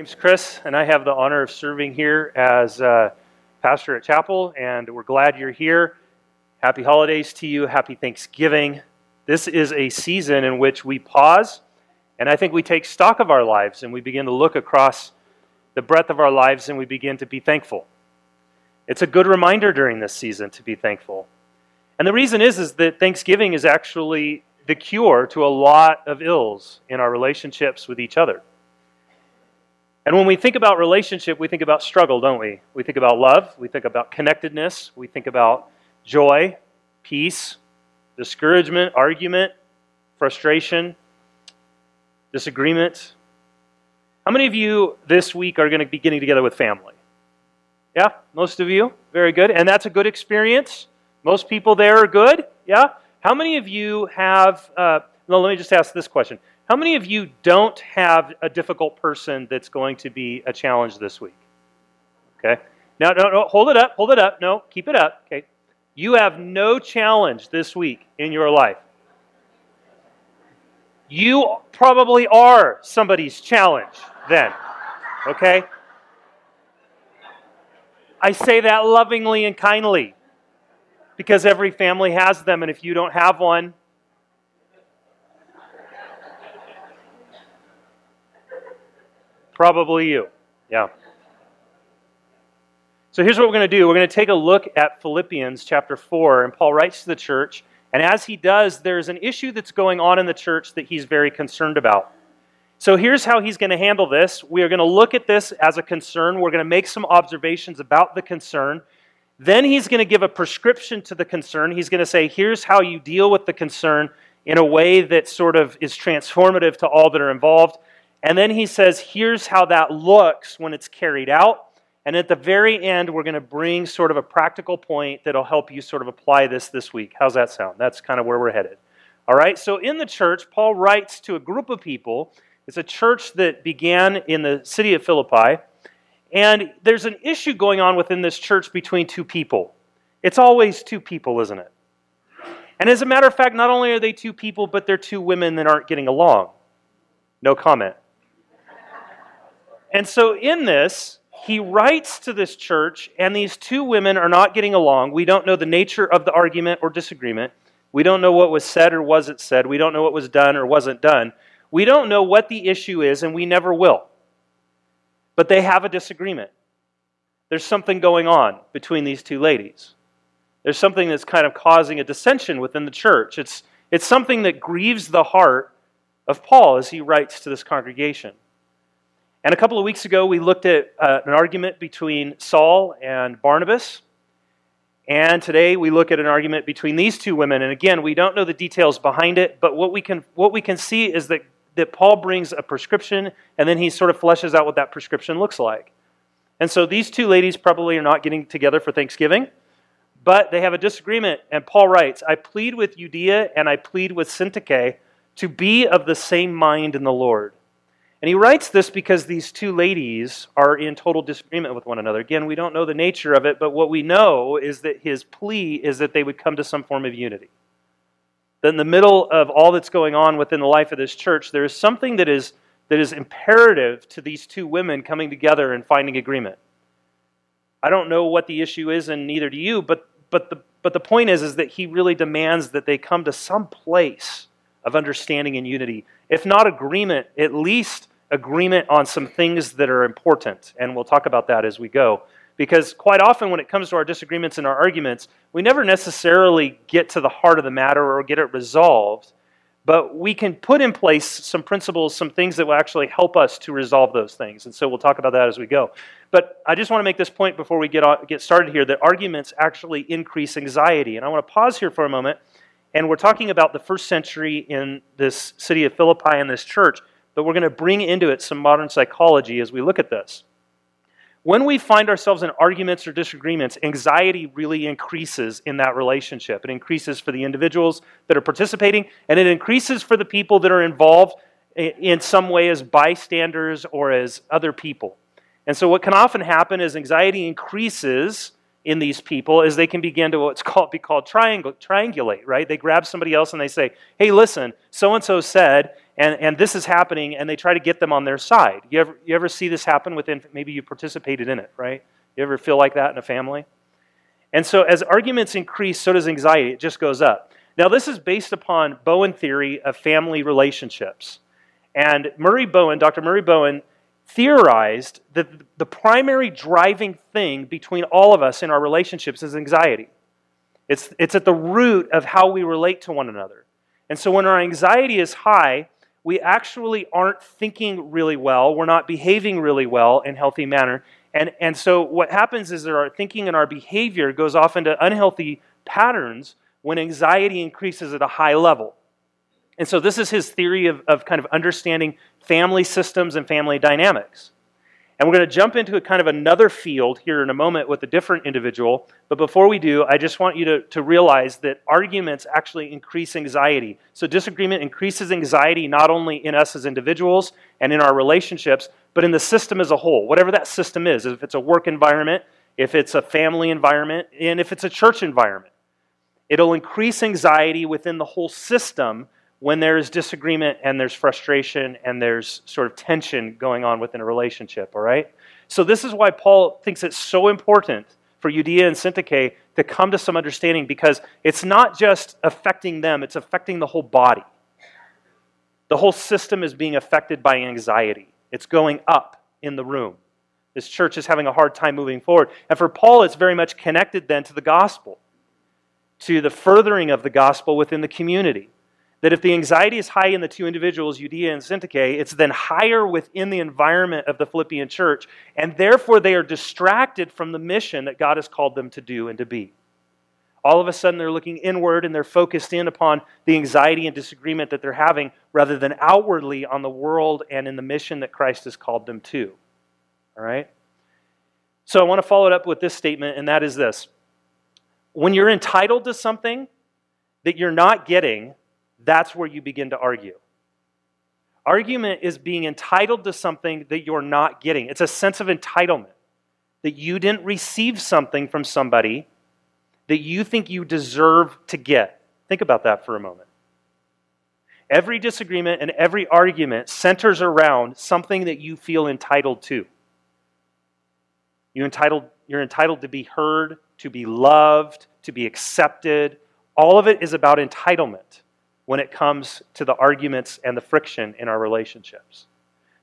name's Chris, and I have the honor of serving here as uh, pastor at chapel, and we're glad you're here. Happy holidays to you. Happy Thanksgiving. This is a season in which we pause, and I think we take stock of our lives and we begin to look across the breadth of our lives and we begin to be thankful. It's a good reminder during this season to be thankful. And the reason is, is that Thanksgiving is actually the cure to a lot of ills in our relationships with each other. And when we think about relationship, we think about struggle, don't we? We think about love, we think about connectedness, we think about joy, peace, discouragement, argument, frustration, disagreement. How many of you this week are going to be getting together with family? Yeah, most of you. Very good. And that's a good experience. Most people there are good. Yeah. How many of you have, uh, no, let me just ask this question. How many of you don't have a difficult person that's going to be a challenge this week? Okay. Now, no, no, hold it up, hold it up. No, keep it up. Okay. You have no challenge this week in your life. You probably are somebody's challenge then. Okay? I say that lovingly and kindly because every family has them, and if you don't have one, Probably you. Yeah. So here's what we're going to do. We're going to take a look at Philippians chapter 4, and Paul writes to the church. And as he does, there's an issue that's going on in the church that he's very concerned about. So here's how he's going to handle this. We are going to look at this as a concern. We're going to make some observations about the concern. Then he's going to give a prescription to the concern. He's going to say, here's how you deal with the concern in a way that sort of is transformative to all that are involved. And then he says, here's how that looks when it's carried out. And at the very end, we're going to bring sort of a practical point that'll help you sort of apply this this week. How's that sound? That's kind of where we're headed. All right, so in the church, Paul writes to a group of people. It's a church that began in the city of Philippi. And there's an issue going on within this church between two people. It's always two people, isn't it? And as a matter of fact, not only are they two people, but they're two women that aren't getting along. No comment. And so in this, he writes to this church, and these two women are not getting along. We don't know the nature of the argument or disagreement. We don't know what was said or wasn't said. We don't know what was done or wasn't done. We don't know what the issue is, and we never will. But they have a disagreement. There's something going on between these two ladies. There's something that's kind of causing a dissension within the church. It's, it's something that grieves the heart of Paul as he writes to this congregation. And a couple of weeks ago, we looked at uh, an argument between Saul and Barnabas. And today we look at an argument between these two women. And again, we don't know the details behind it, but what we can, what we can see is that, that Paul brings a prescription and then he sort of fleshes out what that prescription looks like. And so these two ladies probably are not getting together for Thanksgiving, but they have a disagreement. And Paul writes, I plead with Euodia and I plead with Syntyche to be of the same mind in the Lord. And he writes this because these two ladies are in total disagreement with one another. Again, we don't know the nature of it, but what we know is that his plea is that they would come to some form of unity. That in the middle of all that's going on within the life of this church, there is something that is, that is imperative to these two women coming together and finding agreement. I don't know what the issue is, and neither do you, but, but, the, but the point is, is that he really demands that they come to some place of understanding and unity. If not agreement, at least agreement on some things that are important. And we'll talk about that as we go. Because quite often, when it comes to our disagreements and our arguments, we never necessarily get to the heart of the matter or get it resolved. But we can put in place some principles, some things that will actually help us to resolve those things. And so we'll talk about that as we go. But I just want to make this point before we get, on, get started here that arguments actually increase anxiety. And I want to pause here for a moment. And we're talking about the first century in this city of Philippi and this church but we're going to bring into it some modern psychology as we look at this. When we find ourselves in arguments or disagreements, anxiety really increases in that relationship. It increases for the individuals that are participating, and it increases for the people that are involved in some way as bystanders or as other people. And so, what can often happen is anxiety increases in these people as they can begin to what's called be called triangulate, right? They grab somebody else and they say, "Hey, listen, so and so said," and, and this is happening, and they try to get them on their side. You ever, you ever see this happen within, maybe you participated in it, right? You ever feel like that in a family? And so as arguments increase, so does anxiety. It just goes up. Now, this is based upon Bowen theory of family relationships. And Murray Bowen, Dr. Murray Bowen, theorized that the primary driving thing between all of us in our relationships is anxiety. It's, it's at the root of how we relate to one another. And so when our anxiety is high, we actually aren't thinking really well. We're not behaving really well in healthy manner. And, and so what happens is that our thinking and our behavior goes off into unhealthy patterns when anxiety increases at a high level. And so this is his theory of, of kind of understanding family systems and family dynamics. And we're going to jump into a kind of another field here in a moment with a different individual. But before we do, I just want you to, to realize that arguments actually increase anxiety. So disagreement increases anxiety not only in us as individuals and in our relationships, but in the system as a whole, whatever that system is. If it's a work environment, if it's a family environment, and if it's a church environment. It'll increase anxiety within the whole system when there is disagreement and there's frustration and there's sort of tension going on within a relationship, all right? So, this is why Paul thinks it's so important for Euodia and Syntyche to come to some understanding because it's not just affecting them, it's affecting the whole body. The whole system is being affected by anxiety, it's going up in the room. This church is having a hard time moving forward. And for Paul, it's very much connected then to the gospel, to the furthering of the gospel within the community that if the anxiety is high in the two individuals, Euodia and Syntyche, it's then higher within the environment of the Philippian church, and therefore they are distracted from the mission that God has called them to do and to be. All of a sudden, they're looking inward and they're focused in upon the anxiety and disagreement that they're having rather than outwardly on the world and in the mission that Christ has called them to. All right? So I want to follow it up with this statement, and that is this When you're entitled to something that you're not getting, that's where you begin to argue. Argument is being entitled to something that you're not getting. It's a sense of entitlement that you didn't receive something from somebody that you think you deserve to get. Think about that for a moment. Every disagreement and every argument centers around something that you feel entitled to. You entitled, you're entitled to be heard, to be loved, to be accepted. All of it is about entitlement when it comes to the arguments and the friction in our relationships.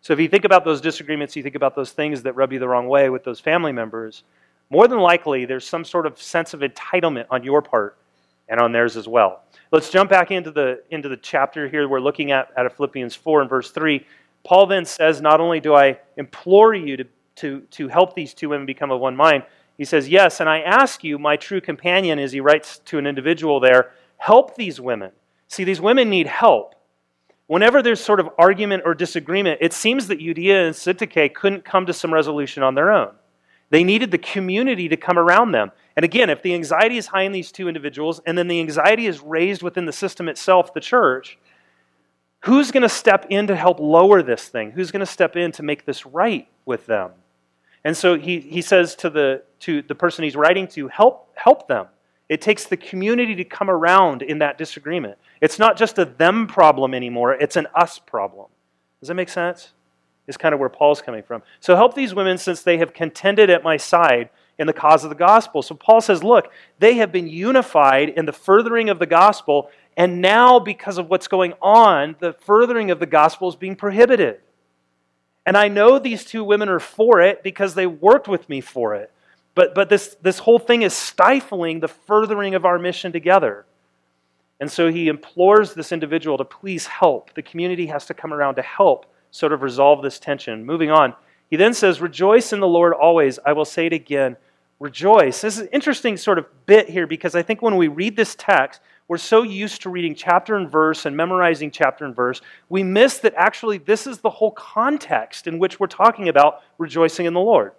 So if you think about those disagreements, you think about those things that rub you the wrong way with those family members, more than likely there's some sort of sense of entitlement on your part and on theirs as well. Let's jump back into the, into the chapter here we're looking at out of Philippians 4 and verse 3. Paul then says, Not only do I implore you to, to, to help these two women become of one mind, he says, Yes, and I ask you, my true companion, as he writes to an individual there, help these women See, these women need help. Whenever there's sort of argument or disagreement, it seems that Euodia and Syntyche couldn't come to some resolution on their own. They needed the community to come around them. And again, if the anxiety is high in these two individuals, and then the anxiety is raised within the system itself, the church, who's going to step in to help lower this thing? Who's going to step in to make this right with them? And so he, he says to the, to the person he's writing to, help, help them. It takes the community to come around in that disagreement. It's not just a them problem anymore, it's an us problem. Does that make sense? Is kind of where Paul's coming from. So help these women since they have contended at my side in the cause of the gospel. So Paul says, look, they have been unified in the furthering of the gospel, and now because of what's going on, the furthering of the gospel is being prohibited. And I know these two women are for it because they worked with me for it. But, but this, this whole thing is stifling the furthering of our mission together. And so he implores this individual to please help. The community has to come around to help sort of resolve this tension. Moving on, he then says, Rejoice in the Lord always. I will say it again. Rejoice. This is an interesting sort of bit here because I think when we read this text, we're so used to reading chapter and verse and memorizing chapter and verse, we miss that actually this is the whole context in which we're talking about rejoicing in the Lord.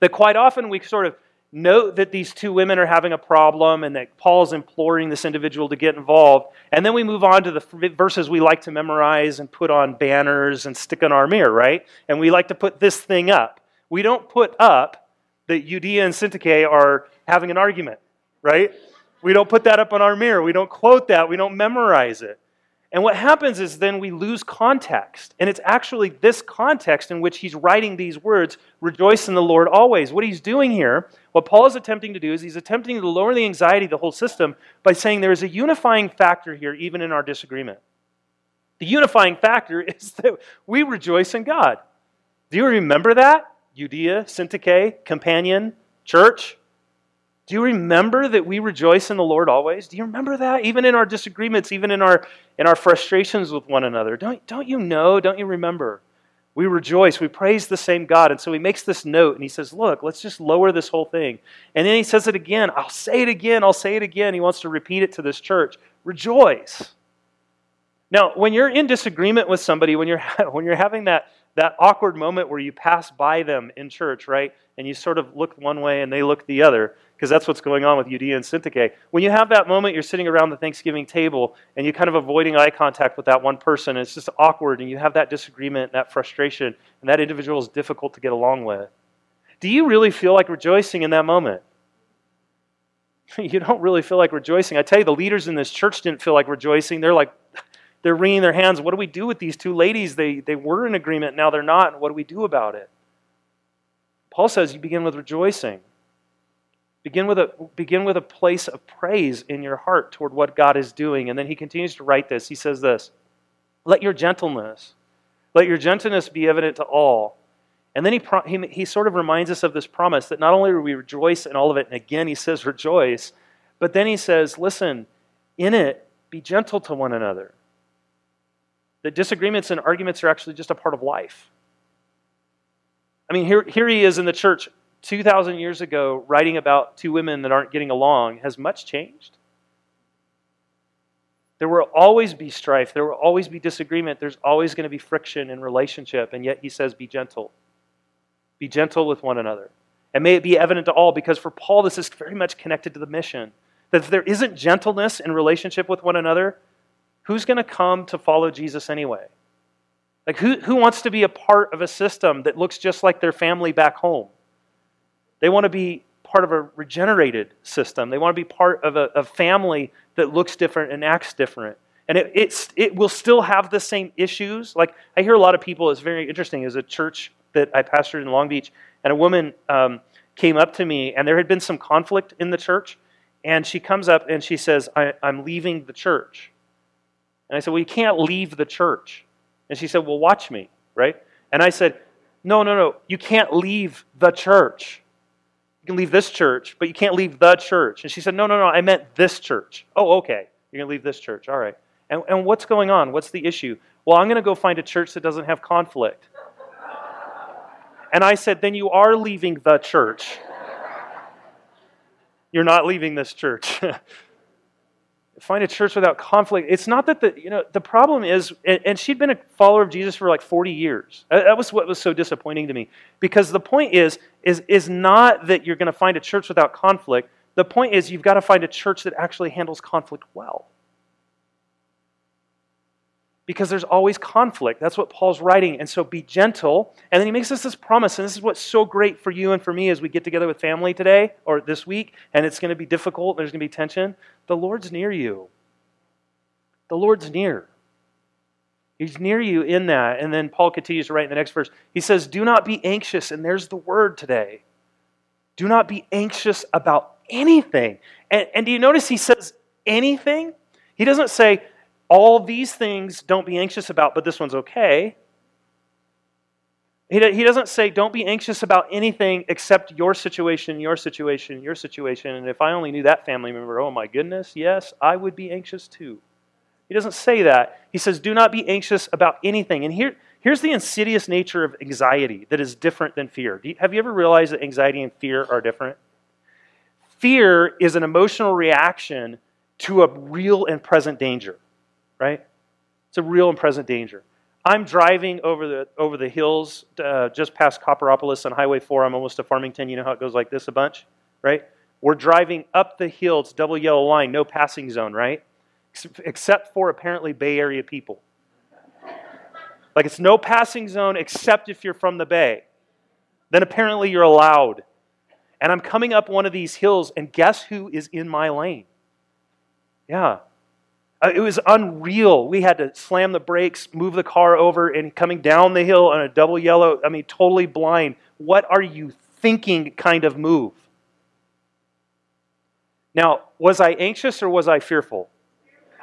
That quite often we sort of note that these two women are having a problem and that Paul's imploring this individual to get involved. And then we move on to the verses we like to memorize and put on banners and stick on our mirror, right? And we like to put this thing up. We don't put up that Euodia and Syntyche are having an argument, right? We don't put that up on our mirror. We don't quote that. We don't memorize it. And what happens is then we lose context. And it's actually this context in which he's writing these words rejoice in the Lord always. What he's doing here, what Paul is attempting to do, is he's attempting to lower the anxiety of the whole system by saying there is a unifying factor here, even in our disagreement. The unifying factor is that we rejoice in God. Do you remember that? Euodia, Syntyche, companion, church? Do you remember that we rejoice in the Lord always? Do you remember that? Even in our disagreements, even in our, in our frustrations with one another. Don't, don't you know? Don't you remember? We rejoice. We praise the same God. And so he makes this note and he says, Look, let's just lower this whole thing. And then he says it again. I'll say it again. I'll say it again. He wants to repeat it to this church. Rejoice. Now, when you're in disagreement with somebody, when you're, when you're having that, that awkward moment where you pass by them in church, right? And you sort of look one way and they look the other because that's what's going on with Euodia and Syntyche. When you have that moment, you're sitting around the Thanksgiving table and you're kind of avoiding eye contact with that one person, and it's just awkward, and you have that disagreement, that frustration, and that individual is difficult to get along with. Do you really feel like rejoicing in that moment? you don't really feel like rejoicing. I tell you, the leaders in this church didn't feel like rejoicing. They're like, they're wringing their hands. What do we do with these two ladies? They, they were in agreement, now they're not. What do we do about it? Paul says you begin with rejoicing. Begin with, a, begin with a place of praise in your heart toward what God is doing. And then he continues to write this. He says this Let your gentleness, let your gentleness be evident to all. And then he, he, he sort of reminds us of this promise that not only do we rejoice in all of it, and again he says rejoice, but then he says, listen, in it, be gentle to one another. That disagreements and arguments are actually just a part of life. I mean, here, here he is in the church 2,000 years ago writing about two women that aren't getting along, has much changed? There will always be strife. There will always be disagreement. There's always going to be friction in relationship. And yet he says, be gentle. Be gentle with one another. And may it be evident to all, because for Paul, this is very much connected to the mission. That if there isn't gentleness in relationship with one another, who's going to come to follow Jesus anyway? Like, who, who wants to be a part of a system that looks just like their family back home? They want to be part of a regenerated system. They want to be part of a, a family that looks different and acts different. And it, it's, it will still have the same issues. Like, I hear a lot of people, it's very interesting, as a church that I pastored in Long Beach, and a woman um, came up to me, and there had been some conflict in the church. And she comes up and she says, I, I'm leaving the church. And I said, Well, you can't leave the church. And she said, Well, watch me, right? And I said, No, no, no, you can't leave the church. You can leave this church, but you can't leave the church. And she said, No, no, no, I meant this church. Oh, okay. You're going to leave this church. All right. And, and what's going on? What's the issue? Well, I'm going to go find a church that doesn't have conflict. And I said, Then you are leaving the church. You're not leaving this church. find a church without conflict. It's not that the, you know, the problem is, and she'd been a follower of Jesus for like 40 years. That was what was so disappointing to me. Because the point is, is, is not that you're going to find a church without conflict. The point is, you've got to find a church that actually handles conflict well because there's always conflict. That's what Paul's writing. And so be gentle. And then he makes us this promise. And this is what's so great for you and for me as we get together with family today or this week, and it's going to be difficult, there's going to be tension. The Lord's near you. The Lord's near. He's near you in that. And then Paul continues to write in the next verse. He says, Do not be anxious. And there's the word today. Do not be anxious about anything. And, and do you notice he says anything? He doesn't say, all these things don't be anxious about, but this one's okay. He, he doesn't say, don't be anxious about anything except your situation, your situation, your situation. And if I only knew that family member, oh my goodness, yes, I would be anxious too. He doesn't say that. He says, do not be anxious about anything. And here, here's the insidious nature of anxiety that is different than fear. You, have you ever realized that anxiety and fear are different? Fear is an emotional reaction to a real and present danger right? It's a real and present danger. I'm driving over the over the hills uh, just past Copperopolis on Highway 4. I'm almost to Farmington. You know how it goes like this a bunch, right? We're driving up the hill. It's double yellow line, no passing zone, right? Except for apparently Bay Area people. Like it's no passing zone except if you're from the Bay. Then apparently you're allowed. And I'm coming up one of these hills, and guess who is in my lane? Yeah, Uh, it was unreal. We had to slam the brakes, move the car over, and coming down the hill on a double yellow, I mean, totally blind. What are you thinking kind of move? Now, was I anxious or was I fearful?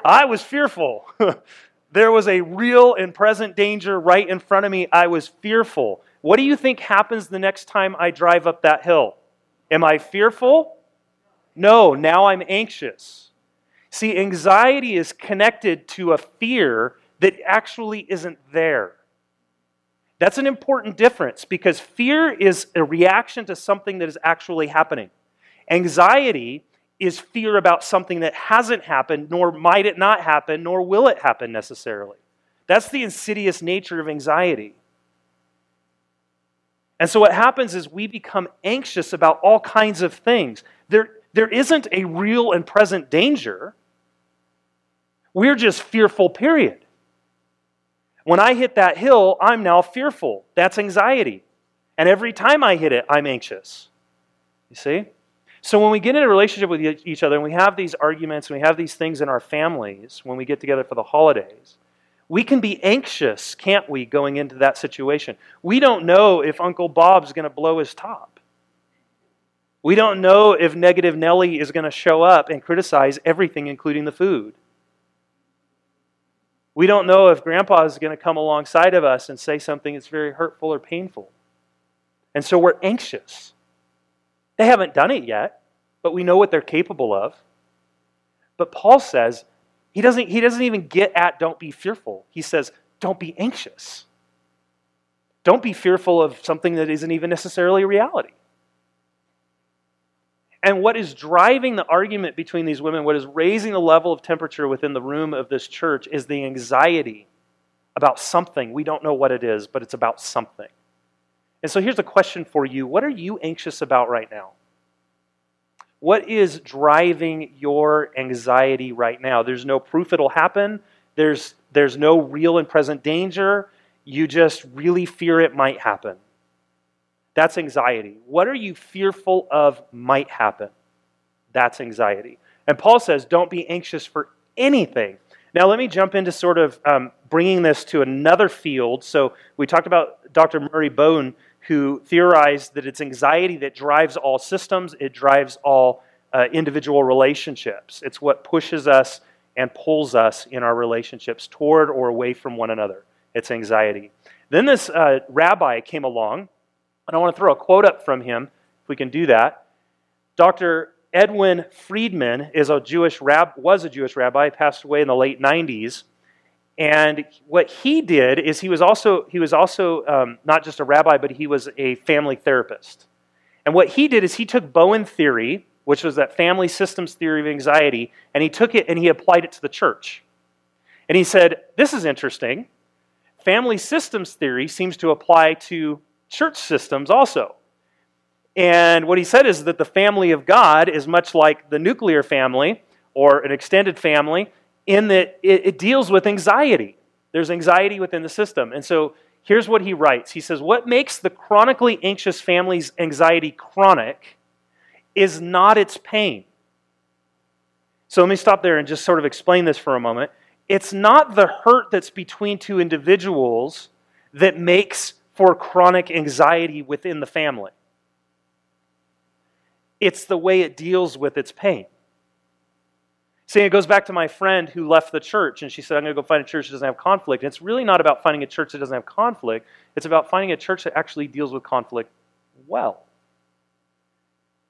I was fearful. there was a real and present danger right in front of me. I was fearful. What do you think happens the next time I drive up that hill? Am I fearful? No, now I'm anxious. See, anxiety is connected to a fear that actually isn't there. That's an important difference because fear is a reaction to something that is actually happening. Anxiety is fear about something that hasn't happened, nor might it not happen, nor will it happen necessarily. That's the insidious nature of anxiety. And so what happens is we become anxious about all kinds of things. There, there isn't a real and present danger. We're just fearful, period. When I hit that hill, I'm now fearful. That's anxiety. And every time I hit it, I'm anxious. You see? So when we get in a relationship with each other and we have these arguments and we have these things in our families when we get together for the holidays, we can be anxious, can't we, going into that situation? We don't know if Uncle Bob's going to blow his top. We don't know if Negative Nellie is going to show up and criticize everything, including the food. We don't know if Grandpa is going to come alongside of us and say something that's very hurtful or painful. And so we're anxious. They haven't done it yet, but we know what they're capable of. But Paul says he doesn't, he doesn't even get at don't be fearful. He says, don't be anxious. Don't be fearful of something that isn't even necessarily a reality. And what is driving the argument between these women, what is raising the level of temperature within the room of this church, is the anxiety about something. We don't know what it is, but it's about something. And so here's a question for you What are you anxious about right now? What is driving your anxiety right now? There's no proof it'll happen. There's, there's no real and present danger. You just really fear it might happen. That's anxiety. What are you fearful of might happen? That's anxiety. And Paul says, don't be anxious for anything. Now, let me jump into sort of um, bringing this to another field. So, we talked about Dr. Murray Bowen who theorized that it's anxiety that drives all systems, it drives all uh, individual relationships. It's what pushes us and pulls us in our relationships toward or away from one another. It's anxiety. Then this uh, rabbi came along, and I want to throw a quote up from him, if we can do that. Dr. Edwin Friedman is a Jewish rab- was a Jewish rabbi, passed away in the late 90s. And what he did is he was also, he was also um, not just a rabbi, but he was a family therapist. And what he did is he took Bowen theory, which was that family systems theory of anxiety, and he took it and he applied it to the church. And he said, This is interesting. Family systems theory seems to apply to church systems also. And what he said is that the family of God is much like the nuclear family or an extended family in that it, it deals with anxiety. There's anxiety within the system. And so here's what he writes He says, What makes the chronically anxious family's anxiety chronic is not its pain. So let me stop there and just sort of explain this for a moment. It's not the hurt that's between two individuals that makes for chronic anxiety within the family. It's the way it deals with its pain. See, it goes back to my friend who left the church, and she said, I'm going to go find a church that doesn't have conflict. And it's really not about finding a church that doesn't have conflict, it's about finding a church that actually deals with conflict well.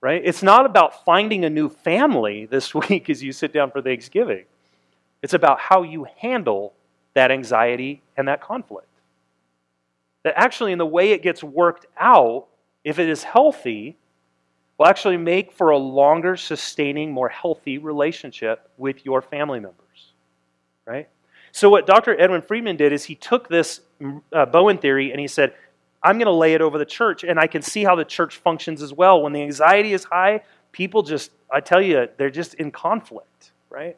Right? It's not about finding a new family this week as you sit down for Thanksgiving. It's about how you handle that anxiety and that conflict. That actually, in the way it gets worked out, if it is healthy, will actually make for a longer, sustaining, more healthy relationship with your family members. Right? So, what Dr. Edwin Friedman did is he took this uh, Bowen theory and he said, I'm going to lay it over the church, and I can see how the church functions as well. When the anxiety is high, people just, I tell you, they're just in conflict, right?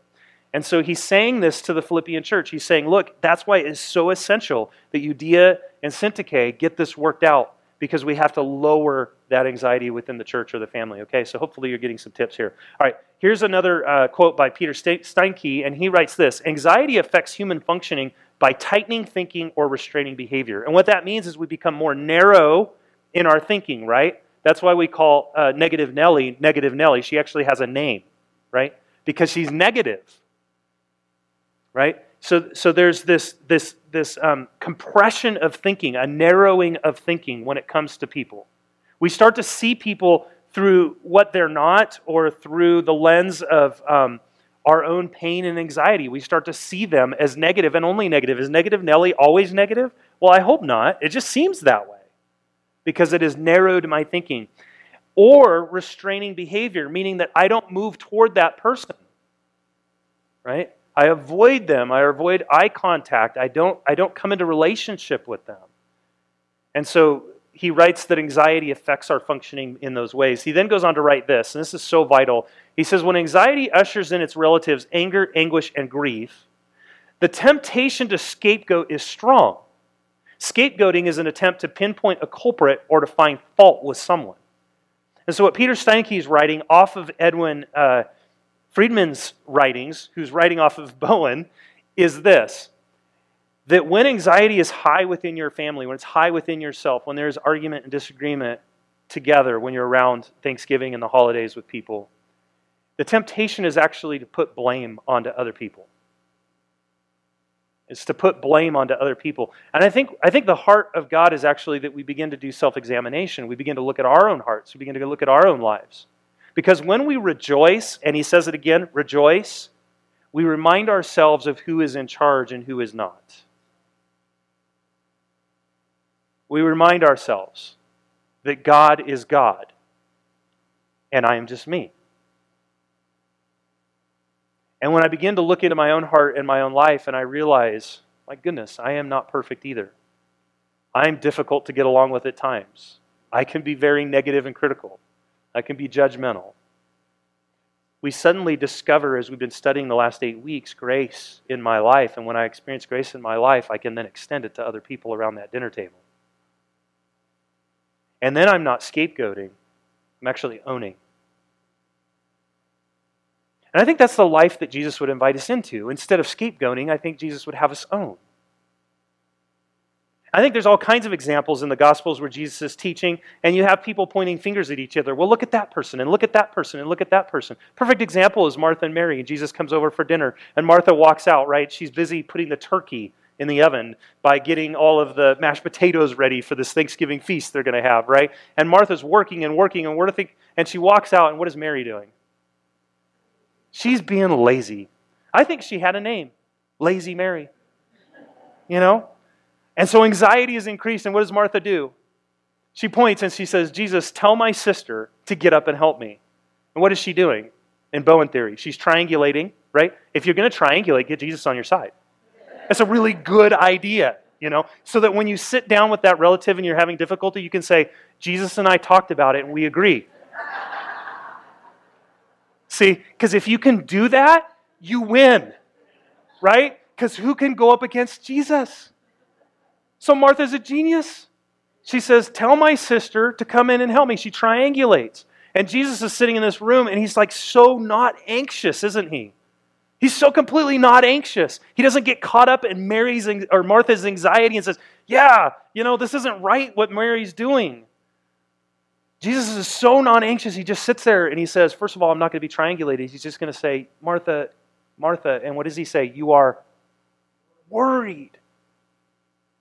And so he's saying this to the Philippian church. He's saying, look, that's why it's so essential that Euodia and Syntyche get this worked out because we have to lower that anxiety within the church or the family. Okay, so hopefully you're getting some tips here. All right, here's another uh, quote by Peter Steinke, and he writes this Anxiety affects human functioning by tightening thinking or restraining behavior. And what that means is we become more narrow in our thinking, right? That's why we call uh, Negative Nellie Negative Nellie. She actually has a name, right? Because she's negative, right? So, so there's this, this, this um, compression of thinking, a narrowing of thinking when it comes to people. We start to see people through what they're not or through the lens of um, our own pain and anxiety. We start to see them as negative and only negative. Is negative Nelly always negative? Well, I hope not. It just seems that way because it has narrowed my thinking. Or restraining behavior, meaning that I don't move toward that person. Right? I avoid them. I avoid eye contact. I don't, I don't come into relationship with them. And so he writes that anxiety affects our functioning in those ways. He then goes on to write this, and this is so vital. He says, When anxiety ushers in its relatives anger, anguish, and grief, the temptation to scapegoat is strong. Scapegoating is an attempt to pinpoint a culprit or to find fault with someone. And so, what Peter Steinke is writing off of Edwin uh, Friedman's writings, who's writing off of Bowen, is this that when anxiety is high within your family, when it's high within yourself, when there's argument and disagreement together when you're around Thanksgiving and the holidays with people, the temptation is actually to put blame onto other people. It's to put blame onto other people. And I think, I think the heart of God is actually that we begin to do self examination. We begin to look at our own hearts. We begin to look at our own lives. Because when we rejoice, and he says it again, rejoice, we remind ourselves of who is in charge and who is not. We remind ourselves that God is God, and I am just me. And when I begin to look into my own heart and my own life, and I realize, my goodness, I am not perfect either. I am difficult to get along with at times. I can be very negative and critical. I can be judgmental. We suddenly discover, as we've been studying the last eight weeks, grace in my life. And when I experience grace in my life, I can then extend it to other people around that dinner table. And then I'm not scapegoating, I'm actually owning. And I think that's the life that Jesus would invite us into. Instead of scapegoating, I think Jesus would have us own. I think there's all kinds of examples in the Gospels where Jesus is teaching, and you have people pointing fingers at each other. Well, look at that person, and look at that person, and look at that person. Perfect example is Martha and Mary. And Jesus comes over for dinner, and Martha walks out, right? She's busy putting the turkey in the oven by getting all of the mashed potatoes ready for this Thanksgiving feast they're going to have, right? And Martha's working and working and working, and she walks out, and what is Mary doing? She's being lazy. I think she had a name Lazy Mary. You know? And so anxiety is increased, and what does Martha do? She points and she says, Jesus, tell my sister to get up and help me. And what is she doing in Bowen theory? She's triangulating, right? If you're going to triangulate, get Jesus on your side. That's a really good idea, you know, so that when you sit down with that relative and you're having difficulty, you can say, Jesus and I talked about it and we agree. See, because if you can do that, you win, right? Because who can go up against Jesus? So Martha's a genius. She says, Tell my sister to come in and help me. She triangulates. And Jesus is sitting in this room and he's like so not anxious, isn't he? He's so completely not anxious. He doesn't get caught up in Mary's or Martha's anxiety and says, Yeah, you know, this isn't right what Mary's doing. Jesus is so non anxious, he just sits there and he says, First of all, I'm not going to be triangulated. He's just going to say, Martha, Martha. And what does he say? You are worried.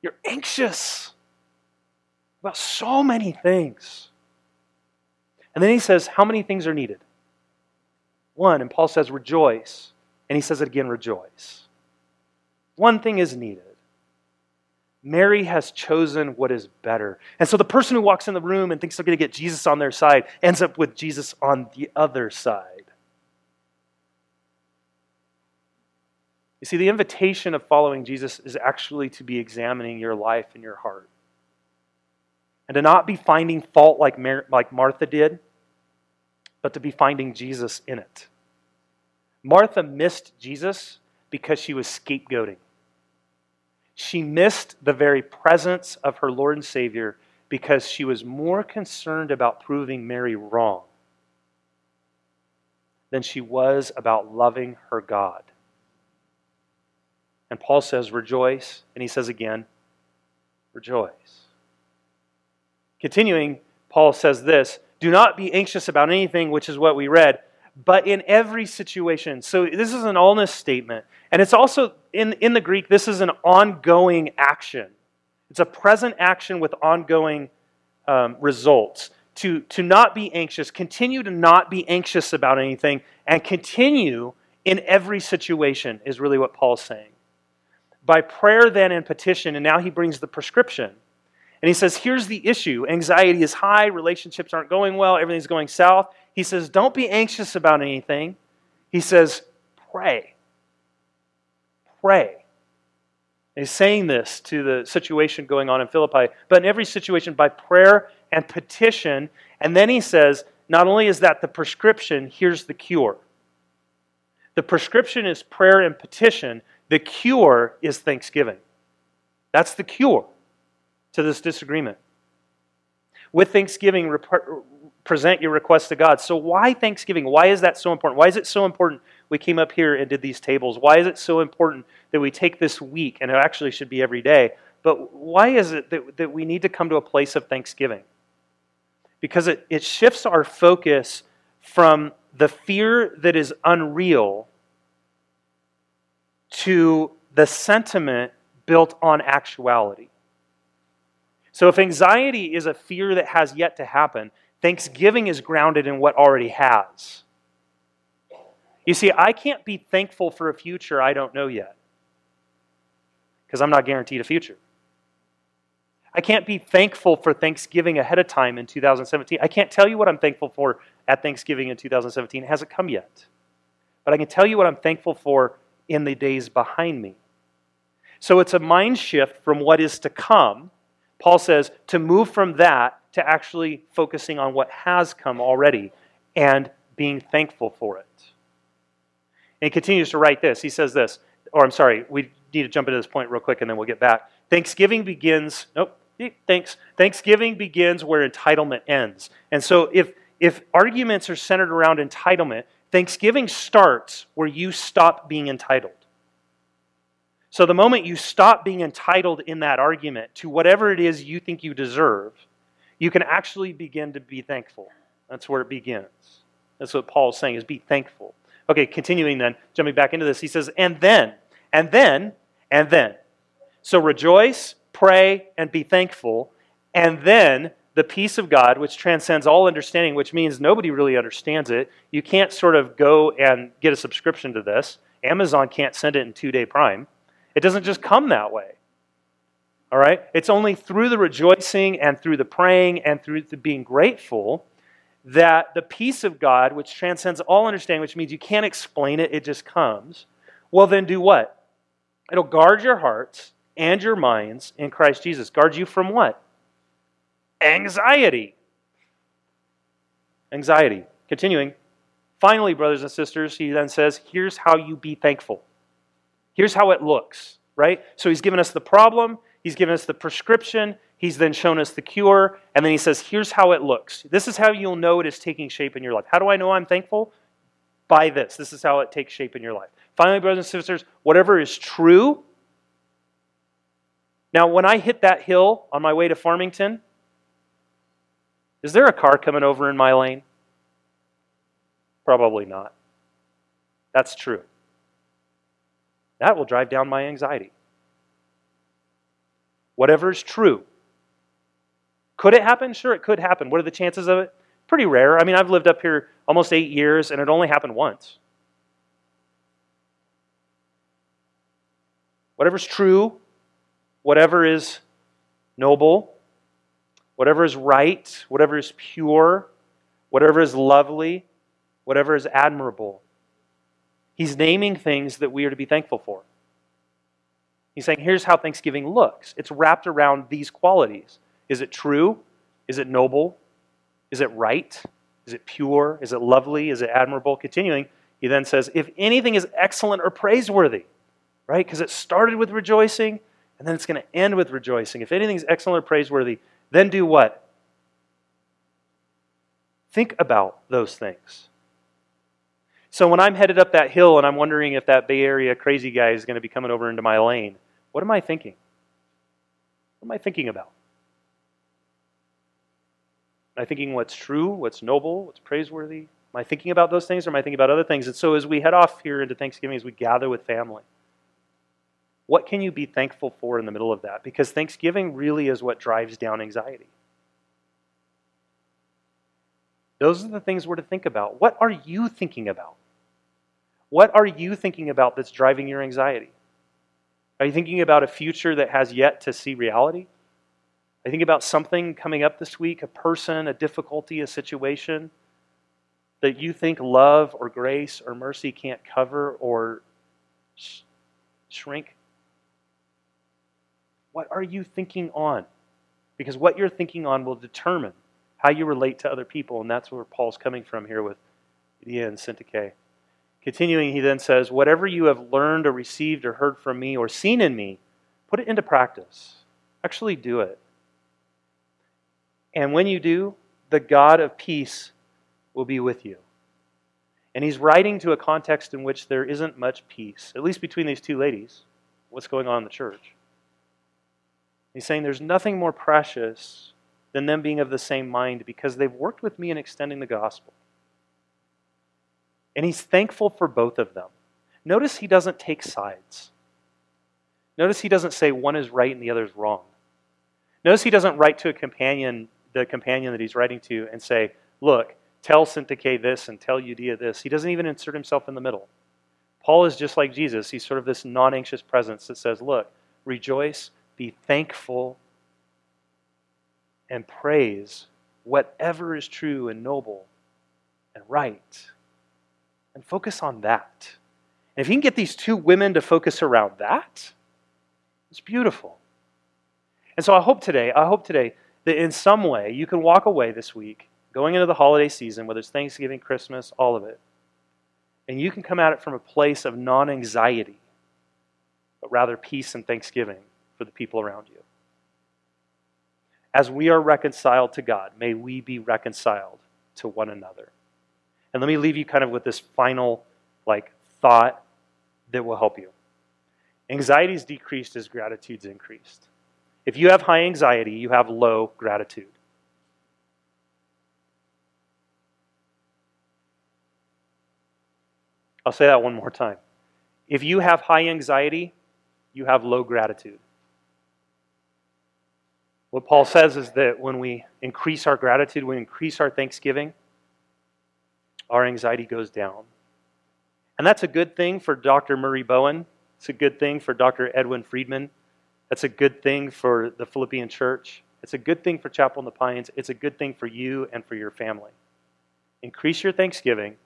You're anxious about so many things. And then he says, How many things are needed? One, and Paul says, Rejoice. And he says it again, Rejoice. One thing is needed. Mary has chosen what is better. And so the person who walks in the room and thinks they're going to get Jesus on their side ends up with Jesus on the other side. You see, the invitation of following Jesus is actually to be examining your life and your heart. And to not be finding fault like, Mar- like Martha did, but to be finding Jesus in it. Martha missed Jesus because she was scapegoating. She missed the very presence of her Lord and Savior because she was more concerned about proving Mary wrong than she was about loving her God. And Paul says, Rejoice. And he says again, Rejoice. Continuing, Paul says this Do not be anxious about anything, which is what we read, but in every situation. So this is an allness statement. And it's also, in, in the Greek, this is an ongoing action. It's a present action with ongoing um, results. To, to not be anxious, continue to not be anxious about anything, and continue in every situation, is really what Paul's saying. By prayer, then, and petition, and now he brings the prescription. And he says, here's the issue anxiety is high, relationships aren't going well, everything's going south. He says, don't be anxious about anything. He says, pray. Pray. And he's saying this to the situation going on in Philippi, but in every situation by prayer and petition. And then he says, not only is that the prescription, here's the cure. The prescription is prayer and petition, the cure is thanksgiving. That's the cure to this disagreement. With thanksgiving, rep- present your request to God. So, why Thanksgiving? Why is that so important? Why is it so important we came up here and did these tables? Why is it so important that we take this week, and it actually should be every day? But why is it that, that we need to come to a place of thanksgiving? Because it, it shifts our focus from the fear that is unreal to the sentiment built on actuality. So, if anxiety is a fear that has yet to happen, thanksgiving is grounded in what already has. You see, I can't be thankful for a future I don't know yet because I'm not guaranteed a future. I can't be thankful for Thanksgiving ahead of time in 2017. I can't tell you what I'm thankful for at Thanksgiving in 2017. It hasn't come yet. But I can tell you what I'm thankful for in the days behind me. So it's a mind shift from what is to come Paul says to move from that to actually focusing on what has come already and being thankful for it. And he continues to write this. He says this, or I'm sorry, we need to jump into this point real quick and then we'll get back. Thanksgiving begins, nope, thanks. Thanksgiving begins where entitlement ends. And so if if arguments are centered around entitlement, Thanksgiving starts where you stop being entitled. So the moment you stop being entitled in that argument to whatever it is you think you deserve, you can actually begin to be thankful. That's where it begins. That's what Paul's saying is be thankful. Okay, continuing then, jumping back into this, he says, and then, and then, and then. So rejoice, pray, and be thankful, and then the peace of God, which transcends all understanding, which means nobody really understands it. You can't sort of go and get a subscription to this. Amazon can't send it in two day prime. It doesn't just come that way. All right? It's only through the rejoicing and through the praying and through the being grateful that the peace of God, which transcends all understanding, which means you can't explain it, it just comes, well, then do what? It'll guard your hearts and your minds in Christ Jesus. Guard you from what? Anxiety. Anxiety. Continuing. Finally, brothers and sisters, he then says, here's how you be thankful. Here's how it looks, right? So he's given us the problem, he's given us the prescription, he's then shown us the cure, and then he says, here's how it looks. This is how you'll know it is taking shape in your life. How do I know I'm thankful? By this. This is how it takes shape in your life. Finally, brothers and sisters, whatever is true. Now, when I hit that hill on my way to Farmington, is there a car coming over in my lane? Probably not. That's true. That will drive down my anxiety. Whatever is true. Could it happen? Sure, it could happen. What are the chances of it? Pretty rare. I mean, I've lived up here almost eight years, and it only happened once. Whatever's true, whatever is noble, whatever is right, whatever is pure, whatever is lovely, whatever is admirable, He's naming things that we are to be thankful for. He's saying, here's how Thanksgiving looks. It's wrapped around these qualities. Is it true? Is it noble? Is it right? Is it pure? Is it lovely? Is it admirable? Continuing, he then says, if anything is excellent or praiseworthy, right? Because it started with rejoicing, and then it's going to end with rejoicing. If anything is excellent or praiseworthy, then do what? Think about those things. So when I'm headed up that hill and I'm wondering if that Bay Area crazy guy is going to be coming over into my lane, what am I thinking? What am I thinking about? Am I thinking what's true, what's noble, what's praiseworthy? Am I thinking about those things or am I thinking about other things? And so as we head off here into Thanksgiving, as we gather with family, what can you be thankful for in the middle of that? Because Thanksgiving really is what drives down anxiety. Those are the things we're to think about. What are you thinking about? What are you thinking about that's driving your anxiety? Are you thinking about a future that has yet to see reality? Are you thinking about something coming up this week, a person, a difficulty, a situation that you think love or grace or mercy can't cover or sh- shrink? What are you thinking on? Because what you're thinking on will determine how you relate to other people, and that's where Paul's coming from here with Lydia and Syntyche. Continuing, he then says, Whatever you have learned or received or heard from me or seen in me, put it into practice. Actually do it. And when you do, the God of peace will be with you. And he's writing to a context in which there isn't much peace, at least between these two ladies. What's going on in the church? He's saying there's nothing more precious than them being of the same mind because they've worked with me in extending the gospel. And he's thankful for both of them. Notice he doesn't take sides. Notice he doesn't say one is right and the other is wrong. Notice he doesn't write to a companion, the companion that he's writing to, and say, Look, tell Syntyche this and tell Euodia this. He doesn't even insert himself in the middle. Paul is just like Jesus. He's sort of this non anxious presence that says, Look, rejoice, be thankful, and praise whatever is true and noble and right. And focus on that. And if you can get these two women to focus around that, it's beautiful. And so I hope today, I hope today that in some way you can walk away this week, going into the holiday season, whether it's Thanksgiving, Christmas, all of it, and you can come at it from a place of non anxiety, but rather peace and thanksgiving for the people around you. As we are reconciled to God, may we be reconciled to one another. And let me leave you kind of with this final like thought that will help you. Anxiety is decreased as gratitude's increased. If you have high anxiety, you have low gratitude. I'll say that one more time. If you have high anxiety, you have low gratitude. What Paul says is that when we increase our gratitude, we increase our thanksgiving, our anxiety goes down. And that's a good thing for Dr. Murray Bowen. It's a good thing for Dr. Edwin Friedman. That's a good thing for the Philippian church. It's a good thing for Chapel in the Pines. It's a good thing for you and for your family. Increase your thanksgiving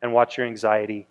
and watch your anxiety